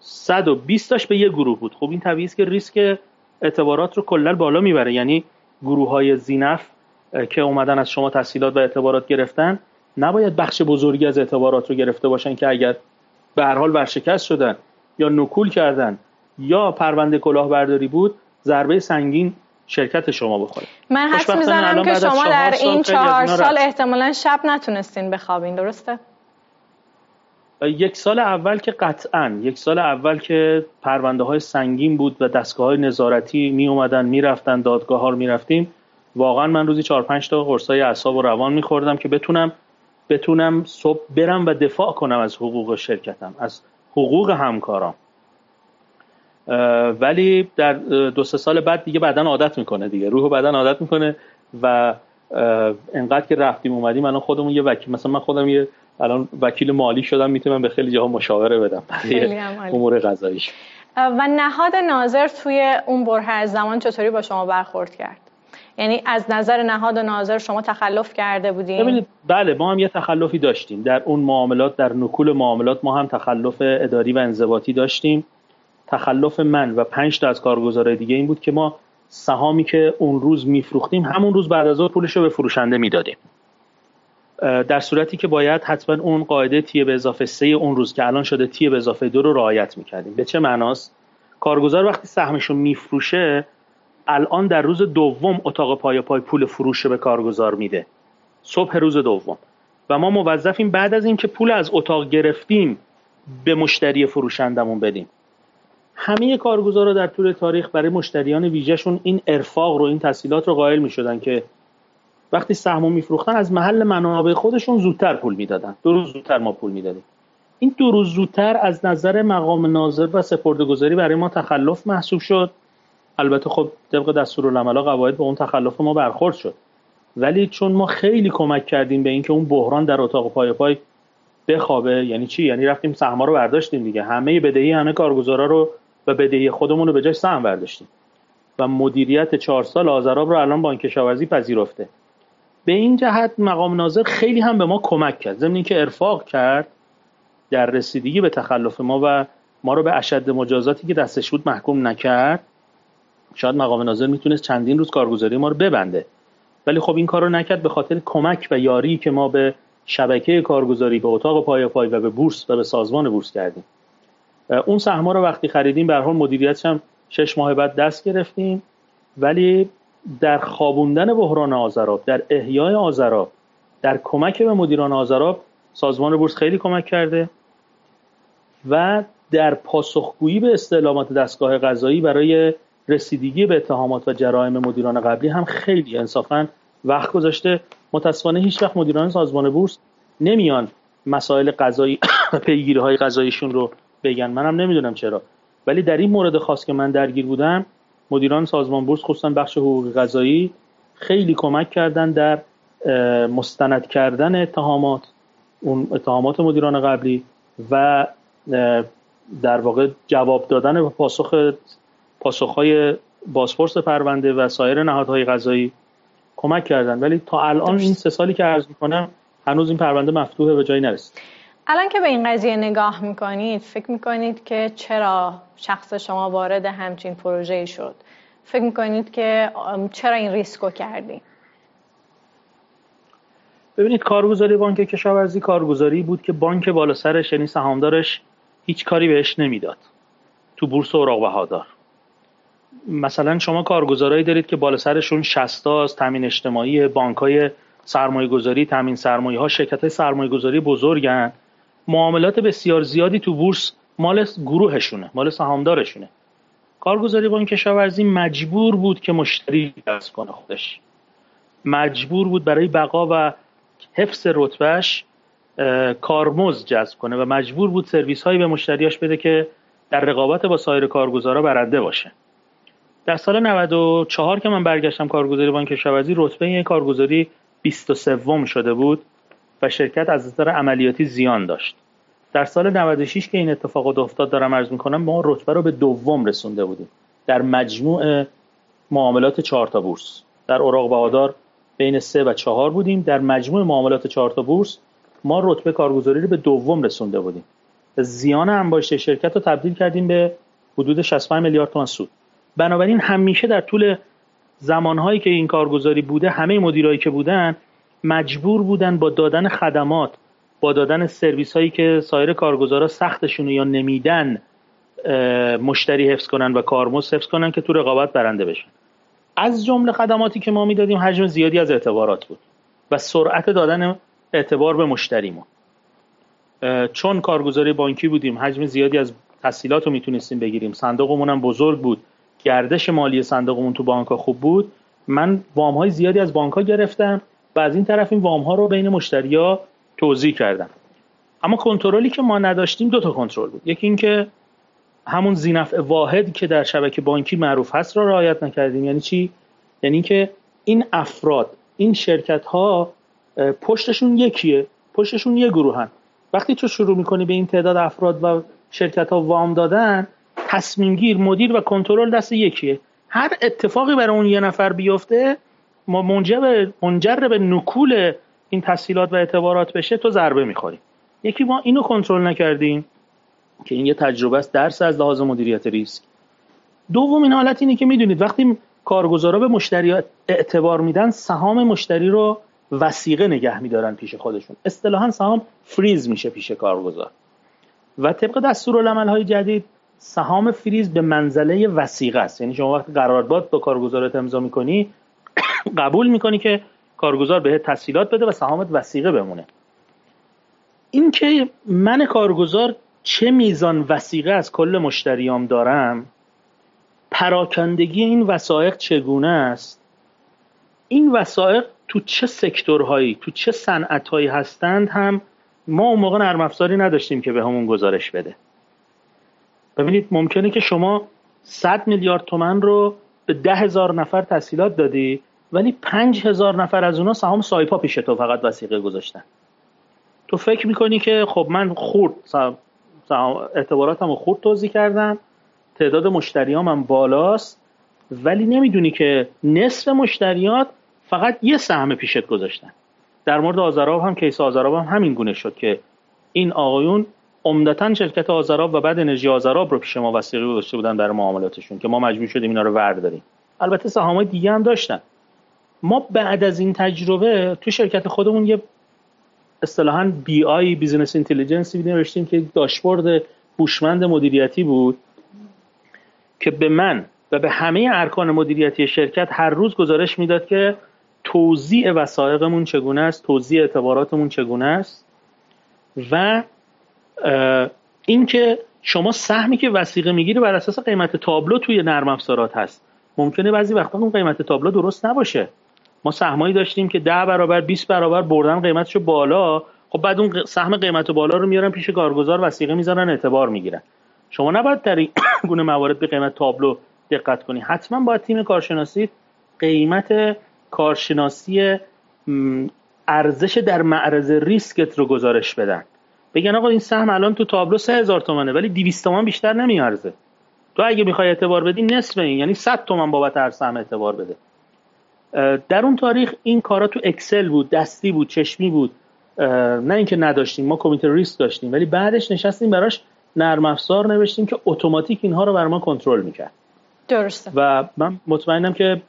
120 تاش به یه گروه بود. خب این طبیعی که ریسک اعتبارات رو کلا بالا می‌بره. یعنی گروه های زینف که اومدن از شما تحصیلات و اعتبارات گرفتن نباید بخش بزرگی از اعتبارات رو گرفته باشن که اگر به هر حال ورشکست شدن یا نکول کردن یا پرونده کلاهبرداری بود ضربه سنگین شرکت شما بخوره من حس می‌زنم که شما در این چهار سال احتمالا شب نتونستین بخوابین درسته؟ یک سال اول که قطعا یک سال اول که پرونده های سنگین بود و دستگاه های نظارتی می اومدن می رفتن دادگاه ها رو می رفتیم واقعا من روزی چهار پنج تا قرصای اعصاب و روان می خوردم که بتونم بتونم صبح برم و دفاع کنم از حقوق شرکتم از حقوق همکارام. ولی در دو سه سال بعد دیگه بدن عادت می‌کنه دیگه. روح بدن عادت می‌کنه و انقدر که رفتیم اومدیم الان خودمون یه وکیل مثلا من خودم یه الان وکیل مالی شدم می‌تونم به خیلی جاها مشاوره بدم برای امور قضاییش و نهاد ناظر توی اون بره از زمان چطوری با شما برخورد کرد؟ یعنی از نظر نهاد ناظر شما تخلف کرده بودیم ببینید بله ما هم یه تخلفی داشتیم. در اون معاملات در نکول معاملات ما هم تخلف اداری و انضباطی داشتیم. تخلف من و پنج تا از کارگزارای دیگه این بود که ما سهامی که اون روز میفروختیم همون روز بعد از اون پولش رو به فروشنده می‌دادیم. در صورتی که باید حتما اون قاعده تی به اضافه سه اون روز که الان شده تی به اضافه دو رو رعایت می‌کردیم. به چه معناست؟ کارگزار وقتی سهمش رو میفروشه الان در روز دوم اتاق پای پای پول فروش به کارگزار میده. صبح روز دوم. و ما موظفیم بعد از اینکه پول از اتاق گرفتیم به مشتری فروشندمون بدیم. همه کارگزارا در طول تاریخ برای مشتریان ویژهشون این ارفاق رو این تسهیلات رو قائل می‌شدن که وقتی سهمو میفروختن از محل منابع خودشون زودتر پول می‌دادن. دو روز زودتر ما پول می‌دادیم. این دو روز زودتر از نظر مقام ناظر و سپردهگذاری برای ما تخلف محسوب شد. البته خب طبق دستورالعمل قواعد به اون تخلف ما برخورد شد. ولی چون ما خیلی کمک کردیم به اینکه اون بحران در اتاق پای پای بخوابه یعنی چی؟ یعنی رفتیم سهما رو برداشتیم دیگه. همه بدهی همه کارگزارا رو و بدهی خودمون رو به جای سهم برداشتیم. و مدیریت چهار سال آزراب رو الان بانک کشاورزی پذیرفته. به این جهت مقام ناظر خیلی هم به ما کمک کرد. ضمن اینکه ارفاق کرد در رسیدگی به تخلف ما و ما رو به اشد مجازاتی که دستش بود محکوم نکرد شاید مقام ناظر می‌تونست چندین روز کارگزاری ما رو ببنده. ولی خب این کار رو نکرد به خاطر کمک و یاری که ما به شبکه کارگزاری به اتاق پای پای و به بورس و به سازمان بورس کردیم. اون سهما رو وقتی خریدیم به حال مدیریتش هم شش ماه بعد دست گرفتیم. ولی در خوابوندن بحران آزراب در احیای آزراب در کمک به مدیران آزراب سازمان بورس خیلی کمک کرده و در پاسخگویی به استعلامات دستگاه قضایی برای رسیدگی به اتهامات و جرایم مدیران قبلی هم خیلی انصافا وقت گذاشته. متاسفانه هیچ وقت مدیران سازمان بورس نمیان مسائل قضایی پیگیری های قضاییشون رو بگن. منم نمی‌دونم چرا. ولی در این مورد خاص که من درگیر بودم مدیران سازمان بورس خصوصا بخش حقوق قضایی خیلی کمک کردن در مستند کردن اتهامات اون اتهامات مدیران قبلی و در واقع جواب دادن به پاسخ پاسخهای بازپرس پرونده و سایر نهادهای قضایی کمک کردن. ولی تا الان این سه سالی که عرض می‌کنم هنوز این پرونده مفتوحه به جایی نرسید. الان که به این قضیه نگاه می‌کنید فکر می‌کنید که چرا شخص شما وارد همچین پروژه شد؟ فکر می‌کنید که چرا این ریسکو کردیم ببینید کارگزاری بانک کشاورزی کارگزاری بود که بانک بالا سرش یعنی سهامدارش هیچ کاری بهش نمی‌داد. تو بورس اوراق بهادار. مثلا شما کارگزارایی دارید که بالا سرشون شستاست تامین اجتماعی بانک های سرمایه گذاری تامین سرمایه ها شرکت های سرمایه گذاری بزرگن. معاملات بسیار زیادی تو بورس مال گروهشونه مال سهامدارشونه. کارگزاری بانک کشاورزی مجبور بود که مشتری جذب کنه خودش. مجبور بود برای بقا و حفظ رتبهش کارمز جذب کنه و مجبور بود سرویس هایی به مشتریاش بده که در رقابت با سایر کارگزارا برنده باشه. در سال 94 که من برگشتم کارگزاری بانک کشاورزی رتبه این کارگزاری 23 شده بود. و شرکت از نظر عملیاتی زیان داشت. در سال 96 که این اتفاقات افتاد دارم عرض می‌کنم ما رتبه رو به دوم رسونده بودیم. در مجموع معاملات چهار تا بورس. در اوراق بهادار بین سه و چهار بودیم. در مجموع معاملات چهار تا بورس ما رتبه کارگزاری رو به دوم رسونده بودیم. زیان انباشته شرکت رو تبدیل کردیم به حدود 65 میلیارد تومان سود. بنابراین همیشه در طول زمانهایی که این کارگزاری بوده همه مدیرایی که بودن مجبور بودن با دادن خدمات با دادن سرویس هایی که سایر کارگزارا سختشون یا نمیدن مشتری حفظ کنن و کارمز حفظ کنن که تو رقابت برنده بشن. از جمله خدماتی که ما می‌دادیم حجم زیادی از اعتبارات بود و سرعت دادن اعتبار به مشتریمون چون کارگزاری بانکی بودیم حجم زیادی از تحصیلات رو می‌تونستیم بگیریم. صندوقمون هم بزرگ بود. گردش مالی صندوقمون تو بانک خوب بود. من وام های زیادی از بانک ها گرفتم. و از این طرف این وام ها رو بین مشتریا توضیح کردم اما کنترلی که ما نداشتیم دو تا کنترل بود. یکی اینکه همون زینفع واحد که در شبکه بانکی معروف هست را رعایت نکردیم. یعنی چی؟ یعنی اینکه این افراد این شرکت ها پشتشون یکیه. پشتشون یه گروهن. وقتی تو شروع می‌کنی به این تعداد افراد و شرکت ها وام دادن تصمیم گیر مدیر و کنترل دست یکیه. هر اتفاقی برای اون یه نفر بیفته منجر منجر به نکول این تسهیلات و اعتبارات بشه تو ضربه می‌خوری. یکی ما اینو کنترل نکردیم که این یه تجربه است درس از لحاظ مدیریت ریسک. دومین حالت اینه که می‌دونید وقتی کارگزارا به مشتری اعتبار میدن سهام مشتری رو وسیقه نگه میدارن پیش خودشون. اصطلاحا سهام فریز میشه پیش کارگزار. و طبق دستورالعمل های جدید سهام فریز به منزله وسیقه است. یعنی شما وقتی قرارداد با کارگزارت امضا می‌کنی قبول می‌کنی که کارگزار بهت تسهیلات بده و سهامت وسیقه بمونه. اینکه من کارگزار چه میزان وسیقه از کل مشتریام دارم پراکندگی این وسایق چگونه است؟ این وسایق تو چه سکتورهایی تو چه صنعتهایی هستند هم ما اون موقع نرم افزاری نداشتیم که به همون گزارش بده. ببینید ممکنه که شما 100 میلیارد تومن رو به ده هزار نفر تسهیلات دادی ولی پنج هزار نفر از اونا سهام سایپا پیش تو فقط وسیقه گذاشتن. تو فکر می‌کنی که خب من خورد اعتباراتم رو خورد توضیح کردم. تعداد مشتریام هم بالاست. ولی نمی‌دونی که نصف مشتریات فقط یه سهم پیشت گذاشتن. در مورد آزراب هم کیس آزراب هم همین گونه شد که این آقایون عمدتا شرکت آزراب و بعد انرژی آزراب رو پیش ما وسیقه گذاشته بودن برای معاملاتشون که ما مجبور شدیم اینا رو ورداریم. البته سهامای دیگه هم داشتن. ما بعد از این تجربه تو شرکت خودمون یه اصطلاحا BI business intelligence ی نوشتیم که داشبورد هوشمند مدیریتی بود که به من و به همه ارکان مدیریتی شرکت هر روز گزارش می‌داد که توزیع وثایقمون چگونه است توزیع اعتباراتمون چگونه است و اینکه شما سهمی که وثیقه می‌گیری بر اساس قیمت تابلو توی نرم افزارات هست. ممکنه بعضی وقتا اون قیمت تابلو درست نباشه. ما سهمایی داشتیم که ده برابر 20 برابر بردن قیمتشو بالا. خب بعد اون سهم قیمت بالا رو میارن پیش کارگزار وسیقه می‌ذارن اعتبار می‌گیرن. شما نباید در این گونه موارد به قیمت تابلو دقت کنی. حتما باید تیم کارشناسی قیمت کارشناسی ارزش در معرض ریسکت رو گزارش بدن. بگن آقا این سهم الان تو تابلو سه هزار تومنه ولی 200 تومن بیشتر نمیارزه. تو اگه می‌خوای اعتبار بدی نصف این یعنی 100 تومن بابت هر سهم اعتبار بده. در اون تاریخ این کارا تو اکسل بود دستی بود چشمی بود نه اینکه نداشتیم ما کمیته ریسک داشتیم ولی بعدش نشستیم براش نرم افزار نوشتیم که اتوماتیک اینها رو بر ما کنترل می‌کرد. درسته. و من مطمئنم که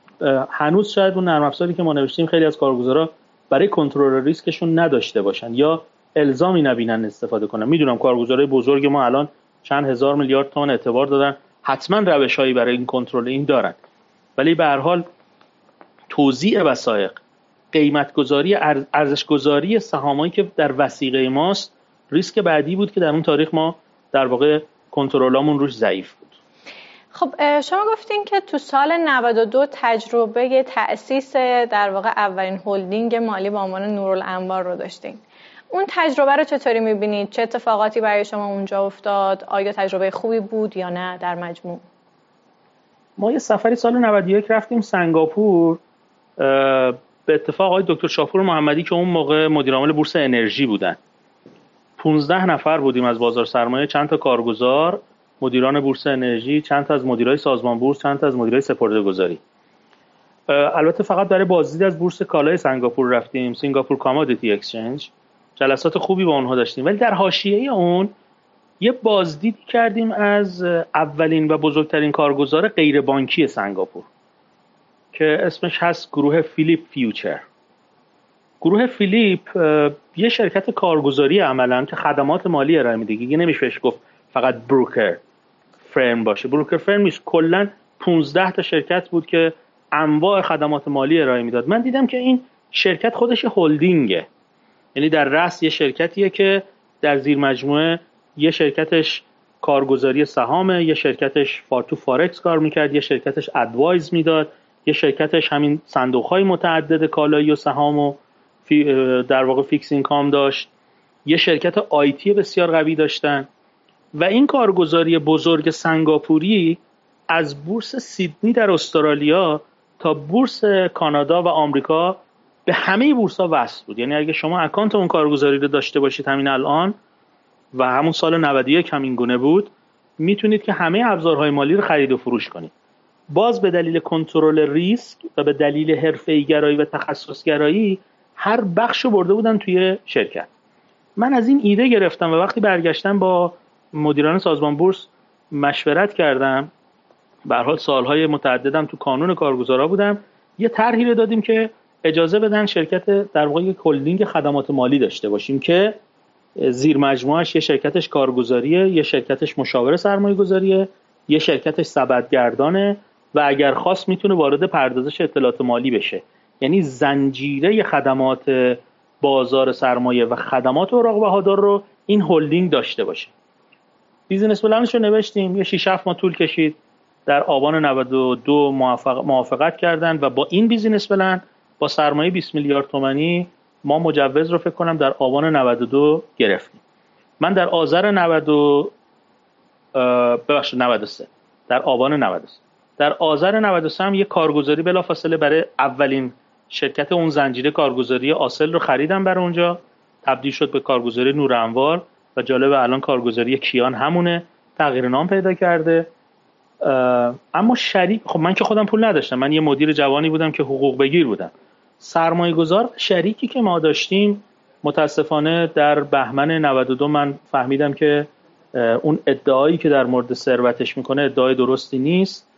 هنوز شاید اون نرم افزاری که ما نوشتیم خیلی از کارگزارا برای کنترل ریسکشون نداشته باشن یا الزامی نبینن استفاده کنن. می‌دونم کارگزارای بزرگ ما الان چند هزار میلیارد تومان اعتبار دادن. حتما روشهایی برای این کنترل این دارن. ولی به هر حال توزیع وسایق قیمت گذاری ارزش گذاری سهامایی که در وسیقه ماست ریسک بعدی بود که در اون تاریخ ما در واقع کنترلامون روش ضعیف بود خب شما گفتین که تو سال 92 تجربه تأسیس در واقع اولین هلدینگ مالی با عنوان نورالانبار رو داشتین اون تجربه رو چطوری می‌بینید؟ چه اتفاقاتی برای شما اونجا افتاد؟ آیا تجربه خوبی بود یا نه در مجموع؟ ما یه سفری سال 91 رفتیم سنگاپور به اتفاق آقای دکتر شاپور محمدی که اون موقع مدیر عامل بورس انرژی بودن. 15 نفر بودیم از بازار سرمایه چند تا کارگزار مدیران بورس انرژی چند تا از مدیرای سازمان بورس چند تا از مدیرای سپرده گذاری البته فقط برای بازدید از بورس کالای سنگاپور رفتیم Singapore Commodity Exchange جلسات خوبی با اونها داشتیم. ولی در حاشیه اون یه بازدید کردیم از اولین و بزرگترین کارگزار غیر بانکی سنگاپور. که اسمش هست گروه Phillip Futures. گروه Phillip یه شرکت کارگزاری عملا که خدمات مالی ارائه میده. دیگه نمیشه گفت فقط broker firm باشه. broker firm نیست. کلا 15 تا شرکت بود که انواع خدمات مالی ارائه می‌داد. من دیدم که این شرکت خودش هلدینگه یعنی در رأس یه شرکتیه که در زیر مجموعه یه شرکتش کارگزاری سهامه یه شرکتش فارتو فارکس کار می‌کرد یه شرکتش advice می‌داد. یه شرکتش همین صندوق های متعدد کالایی و سهام و در واقع fixed income داشت. یه شرکت IT بسیار قوی داشتن. و این کارگزاری بزرگ سنگاپوری از بورس سیدنی در استرالیا تا بورس کانادا و آمریکا به همه بورس ها وصل بود. یعنی اگه شما اکانت اون کارگزاری رو داشته باشید همین الان و همون سال 91 همین گونه بود می‌تونید که همه ابزارهای مالی رو خرید و فروش کنید. باز به دلیل کنترل ریسک و به دلیل حرفه گرایی و تخصصگرایی هر بخش رو برده بودن توی شرکت. من از این ایده گرفتم و وقتی برگشتم با مدیران سازمان بورس مشورت کردم به حال سالهای متعددم تو کانون کارگزارا بودم یه طرحی رو دادیم که اجازه بدن شرکت در واقع یک خدمات مالی داشته باشیم که زیر مجموعش یه شرکتش کارگزاریه یه شرکتش مشاور سرمایه گذاریه یه شرکتش سبدگردانه و اگر خواست می‌تونه وارد پردازش اطلاعات مالی بشه. یعنی زنجیره خدمات بازار سرمایه و خدمات اوراق بهادار رو این هلدینگ داشته باشه. business plan ش رو نوشتیم یه 6 7 ماه طول کشید. در آبان 92 موافق موافقت کردن و با این business plan با سرمایه 20 میلیارد تومانی ما مجوز رو فکر کنم در آبان 92 گرفتیم. من در آذر 90 ببخشید 93 در آبان 93 در آذر 93 هم یه کارگزاری بلافاصله برای اولین شرکت اون زنجیره کارگزاری آسل رو خریدم برای اونجا. تبدیل شد به کارگزاری نور انوار و جالب الان کارگزاری کیان همونه. تغییر نام پیدا کرده. اما شریک خب من که خودم پول نداشتم. من یه مدیر جوانی بودم که حقوق بگیر بودم. سرمایه گذار شریکی که ما داشتیم متاسفانه در بهمن 92 من فهمیدم که اون ادعایی که در مورد ثروتش می‌کنه ادعای درستی نیست.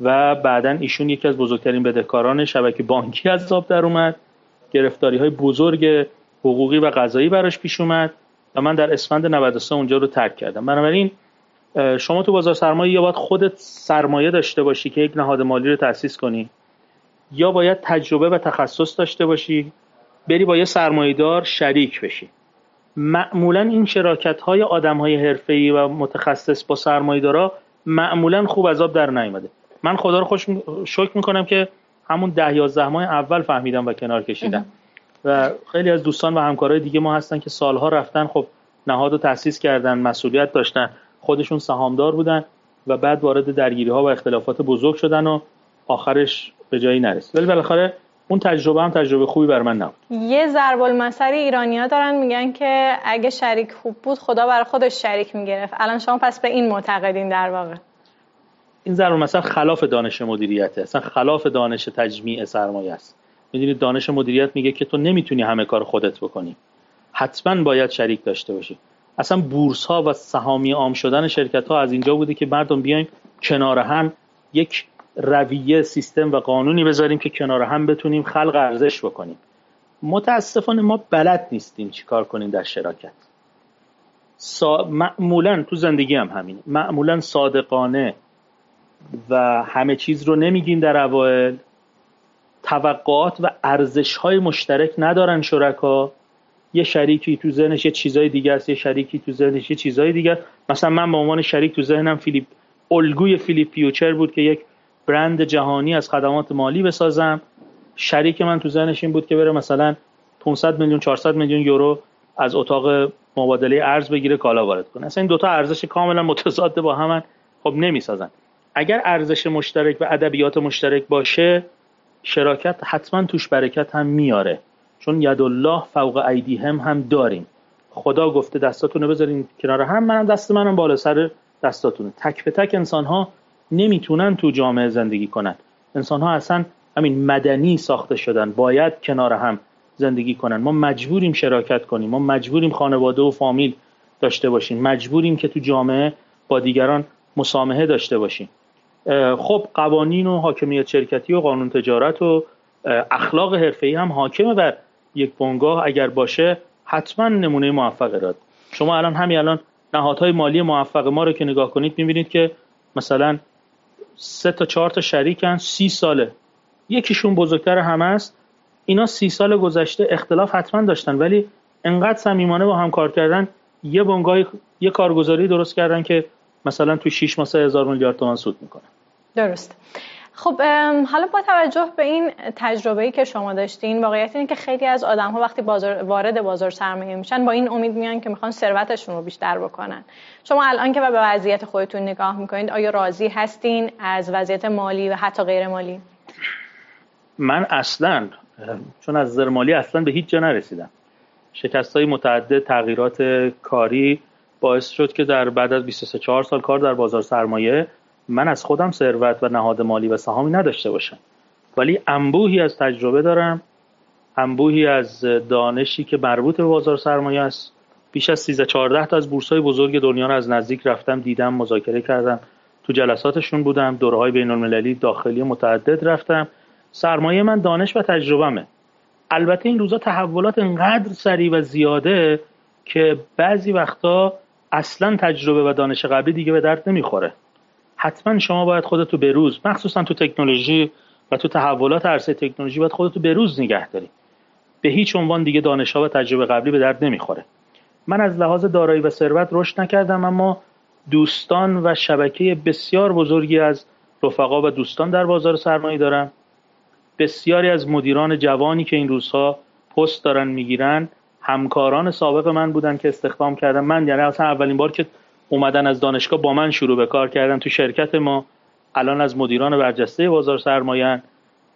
و بعدا ایشون یکی از بزرگترین بدهکاران شبکه بانکی از آب در اومد. گرفتاری های بزرگ حقوقی و قضایی براش پیش اومد و من در اسفند 93 اونجا رو ترک کردم. بنابراین شما تو بازار سرمایه یا باید خودت سرمایه داشته باشی که یک نهاد مالی رو تأسیس کنی یا باید تجربه و تخصص داشته باشی بری با یه سرمایهدار شریک بشی. معمولا این شراکت های آدم های حرفه‌ای و متخصص با سرمایه‌دارا معمولا خوب از در نیومده. من خدا رو خوش شکر می‌کنم که همون ده یازده ماه اول فهمیدم و کنار کشیدم. و خیلی از دوستان و همکارای دیگه ما هستن که سالها رفتن خب نهاد رو تأسیس کردن مسئولیت داشتن خودشون سهامدار بودن و بعد وارد درگیری ها و اختلافات بزرگ شدن و آخرش به جایی نرسید. ولی بالاخره اون تجربه هم تجربه خوبی بر من نبود. یه ضرب المثلی ایرانیا دارن میگن که اگه شریک خوب بود خدا برای خودش شریک می‌گرفت. الان شما پس به این معتقدین در واقع. این ضرب المثل خلاف دانش مدیریته اصلا خلاف دانش تجمیع سرمایه است. می‌دونید دانش مدیریت میگه که تو نمی‌تونی همه کار خودت بکنی. حتما باید شریک داشته باشی. اصلا بورس ها و سهامی عام شدن شرکت ها از اینجا بوده که مردم بیایم کنار هم یک رویه سیستم و قانونی بذاریم که کنار هم بتونیم خلق ارزش بکنیم. متاسفانه ما بلد نیستیم چیکار کنیم در شراکت. سا... معمولا تو زندگی هم همین معمولا صادقانه و همه چیز رو نمیگیم در اوایل. توقعات و ارزش های مشترک ندارن شرکا. یه شریکی تو ذهنش یه چیزای دیگه است یه شریکی تو ذهنش یه چیزای دیگه مثلا من به عنوان شریک تو ذهنم Phillip الگوی Phillip Future بود که یک برند جهانی از خدمات مالی بسازم. شریک من تو ذهنش این بود که بره مثلا 500 میلیون 400 میلیون یورو از اتاق مبادله ارز بگیره کالا وارد کنه. اصلا این دوتا ارزش کاملا متضاد با هم خب نمی‌سازن. اگر ارزش مشترک و ادبیات مشترک باشه شراکت حتما توش برکت هم میاره. چون ید الله فوق ایدی هم هم داریم. خدا گفته دستاتون رو بذارین کنار هم منم دست منم بالا سر دستاتونه. تک به تک انسان ها نمی‌تونن تو جامعه زندگی کنن. انسان ها اصلا همین مدنی ساخته شدن. باید کنار هم زندگی کنن. ما مجبوریم شراکت کنیم. ما مجبوریم خانواده و فامیل داشته باشیم. مجبوریم که تو جامعه با دیگران مسامحه داشته باشیم. خب قوانین و حاکمیت شرکتی و قانون تجارت و اخلاق حرفه‌ای هم حاکمه بر یک بنگاه. اگر باشه حتما نمونه موفق داد شما الان همین الان نهادهای مالی موفق ما رو که نگاه کنید می‌بینید که مثلا سه تا چهار تا شریکن سی ساله. یکیشون بزرگتر همه است اینا سی سال گذشته اختلاف حتما داشتن ولی انقدر صمیمانه با هم کار کردن یه بنگاه یه کارگزاری درست کردن که مثلا تو 6 ماه هزار میلیارد تومان سود می‌کنه درست. خب حالا با توجه به این تجربه ای که شما داشتین واقعیت اینه که خیلی از آدم ها وقتی بازار وارد بازار سرمایه میشن با این امید میان که می‌خوان ثروتشون رو بیشتر بکنن. شما الان که به وضعیت خودتون نگاه می‌کنید آیا راضی هستین از وضعیت مالی و حتی غیر مالی؟ من اصلا چون از نظر مالی اصلا به هیچ جا نرسیدم. شکست های متعدد تغییرات کاری باعث شد که در بعد از 23 4 سال کار در بازار سرمایه من از خودم ثروت و نهاد مالی و سهامی نداشته باشم. ولی انبوهی از تجربه دارم. انبوهی از دانشی که مربوط به بازار سرمایه است. بیش از 13 14 تا از بورس‌های بزرگ دنیا رو از نزدیک رفتم دیدم مذاکره کردم. تو جلساتشون بودم دورهای بین المللی داخلی متعدد رفتم. سرمایه من دانش و تجربهمه. البته این روزا تحولات انقدر سریع و زیاده که بعضی وقتا اصلا تجربه و دانش قبلی دیگه به درد نمی‌خوره. حتما شما باید خودتو به روز مخصوصا تو تکنولوژی و تو تحولات عرصه تکنولوژی باید خودتو به روز نگه داری. به هیچ عنوان دیگه دانش و تجربه قبلی به درد نمی‌خوره. من از لحاظ دارایی و ثروت رشد نکردم اما دوستان و شبکه بسیار بزرگی از رفقا و دوستان در بازار سرمایه دارم بسیاری از مدیران جوانی که این روزها پست دارن می‌گیرن همکاران سابق من بودن که استخدام کردم من یعنی اصلا اولین بار که اومدن از دانشگاه با من شروع به کار کردن تو شرکت ما الان از مدیران برجسته بازار سرمایه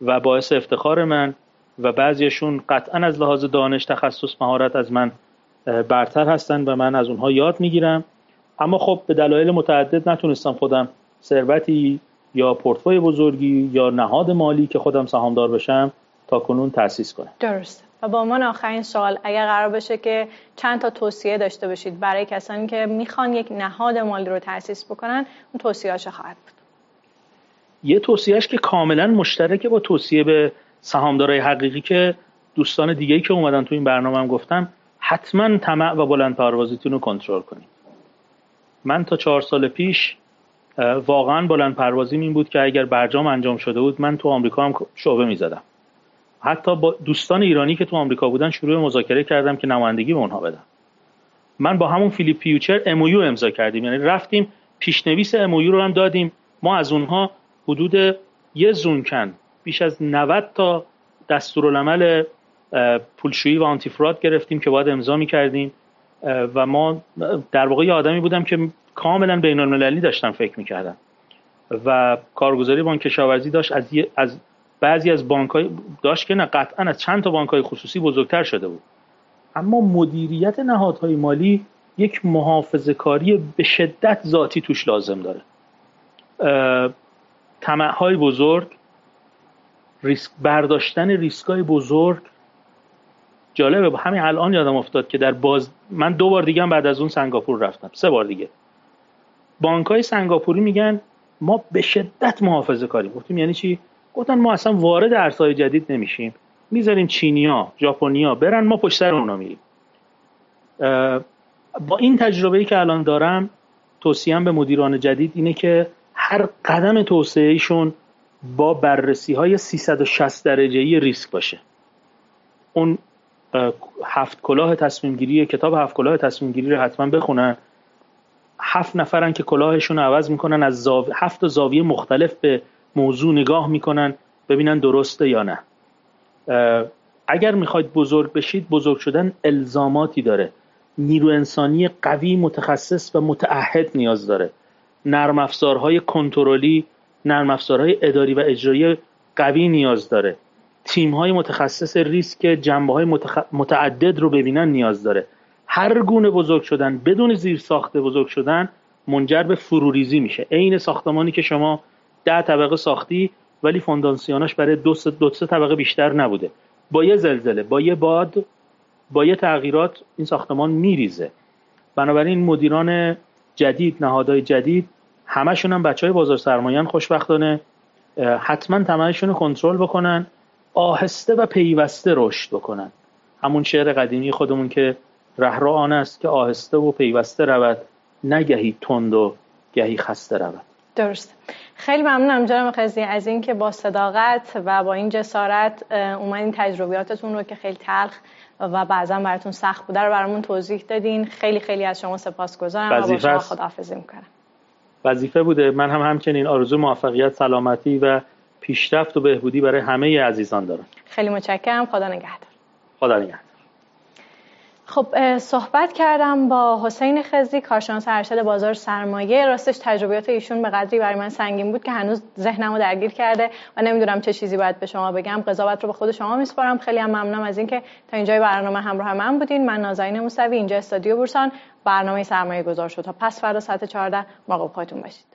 و باعث افتخار من و بعضیشون قطعا از لحاظ دانش تخصص مهارت از من برتر هستن و من از اونها یاد می‌گیرم. اما خب به دلایل متعدد نتونستم خودم ثروتی یا پورتفوی بزرگی یا نهاد مالی که خودم سهامدار بشم تا کنون تأسیس کنم. درست و با عنوان آخرین سوال اگر قرار بشه که چند تا توصیه داشته باشید برای کسانی که می‌خوان یک نهاد مالی رو تأسیس بکنن اون توصیه خواهد بود. یه توصیهش که کاملا مشترکه با توصیه به سهامدارای حقیقی که دوستان دیگه که اومدن تو این برنامه هم گفتم حتما طمع و بلند پروازیتون رو کنترل کنید من تا چهار سال پیش واقعا بلند پروازیم این بود که اگر برجام انجام شده بود من تو آمریکا هم شعبه می‌زدم. حتی با دوستان ایرانی که تو آمریکا بودن شروع مذاکره کردم که نمایندگی به اونها بدم. من با همون فیلیپ پیوچر امویو امضا کردیم. یعنی رفتیم پیشنویس امویو رو هم دادیم. ما از اونها حدود یه زونکن بیش از 90 تا دستورالعمل پولشویی و آنتیفراد گرفتیم که باید امضا می‌کردیم. و ما در واقع یه آدمی بودم که کاملا بین المللی داشتم فکر می‌کردم و کارگزاری بانک کشاورزی داشت. از, از بعضی از بانک های داشت که نه قطعا از چند تا بانک های خصوصی بزرگتر شده بود. اما مدیریت نهادهای مالی یک محافظه کاری به شدت ذاتی توش لازم داره. طمع های بزرگ ریسک برداشتن ریسک های بزرگ. جالبه همین الان یادم افتاد که در باز من دو بار دیگه بعد از اون سنگاپور رفتم. سه بار دیگه. بانک های سنگاپوری میگن ما به شدت محافظه کاریم گفتیم یعنی چی؟ گفتن ما اصلا وارد ارزهای جدید نمیشیم. می‌ذاریم چینیا ژاپنیا برن ما پشت سر اونا میریم. با این تجربه ای که الان دارم توصیم به مدیران جدید اینه که هر قدم توسعه ایشون با بررسی های 360 درجه ای ریسک باشه. اون هفت کلاه تصمیم گیری کتاب هفت کلاه تصمیم گیری رو حتما بخونن. هفت نفرن که کلاهشون رو عوض می‌کنن از زاو... هفت زاویه مختلف به موضوع نگاه می‌کنن ببینن درسته یا نه. اگر می‌خواید بزرگ بشید بزرگ شدن الزاماتی داره. نیرو انسانی قوی متخصص و متعهد نیاز داره. نرم افزارهای کنترلی نرم افزارهای اداری و اجرایی قوی نیاز داره. تیم های متخصص ریسک جنبه های متعدد رو ببینن نیاز داره. هر گونه بزرگ شدن بدون زیر ساخته بزرگ شدن منجر به فروریزی میشه. عین ساختمانی که شما ده طبقه ساختی ولی فونداسیوناش برای دو سه, دو سه طبقه بیشتر نبوده. با یه زلزله با یه باد با یه تغییرات این ساختمان میریزه. بنابراین مدیران جدید نهادهای جدید همشون هم بچه های بازار سرمایان خوشبختانه حتما تمایشون رو کنترل بکنن آهسته و پیوسته رشد بکنن. همون شعر قدیمی خودمون که رهرو آن است که آهسته و پیوسته رود نگهی تند و گهی خسته رود. درست. خیلی ممنونم جناب خزی از اینکه با صداقت و با این جسارت اومدین تجربیاتتون رو که خیلی تلخ و بعضا براتون سخت بوده رو برامون توضیح دادین. خیلی خیلی از شما سپاسگزارم و با شما خداحافظی می‌کنم. وظیفه بوده. من هم همچنین آرزو موفقیت سلامتی و پیشرفت و بهبودی برای همه عزیزان دارم. خیلی متشکرم. خدا نگهدار. خدا نگهدار. خب صحبت کردم با حسین خزی کارشناس ارشد بازار سرمایه. راستش تجربیات ایشون به قدری برای من سنگین بود که هنوز ذهنمو درگیر کرده و نمی‌دونم چه چیزی باید به شما بگم. قضاوت رو به خود شما میسپارم. خیلی هم ممنونم از اینکه تا اینجای برنامه همراه من بودین. من نازنین موسوی اینجا استادیو بورسان. برنامه سرمایه گذار شد. تا پس فردا ساعت 14 مراقب خودتون باشید.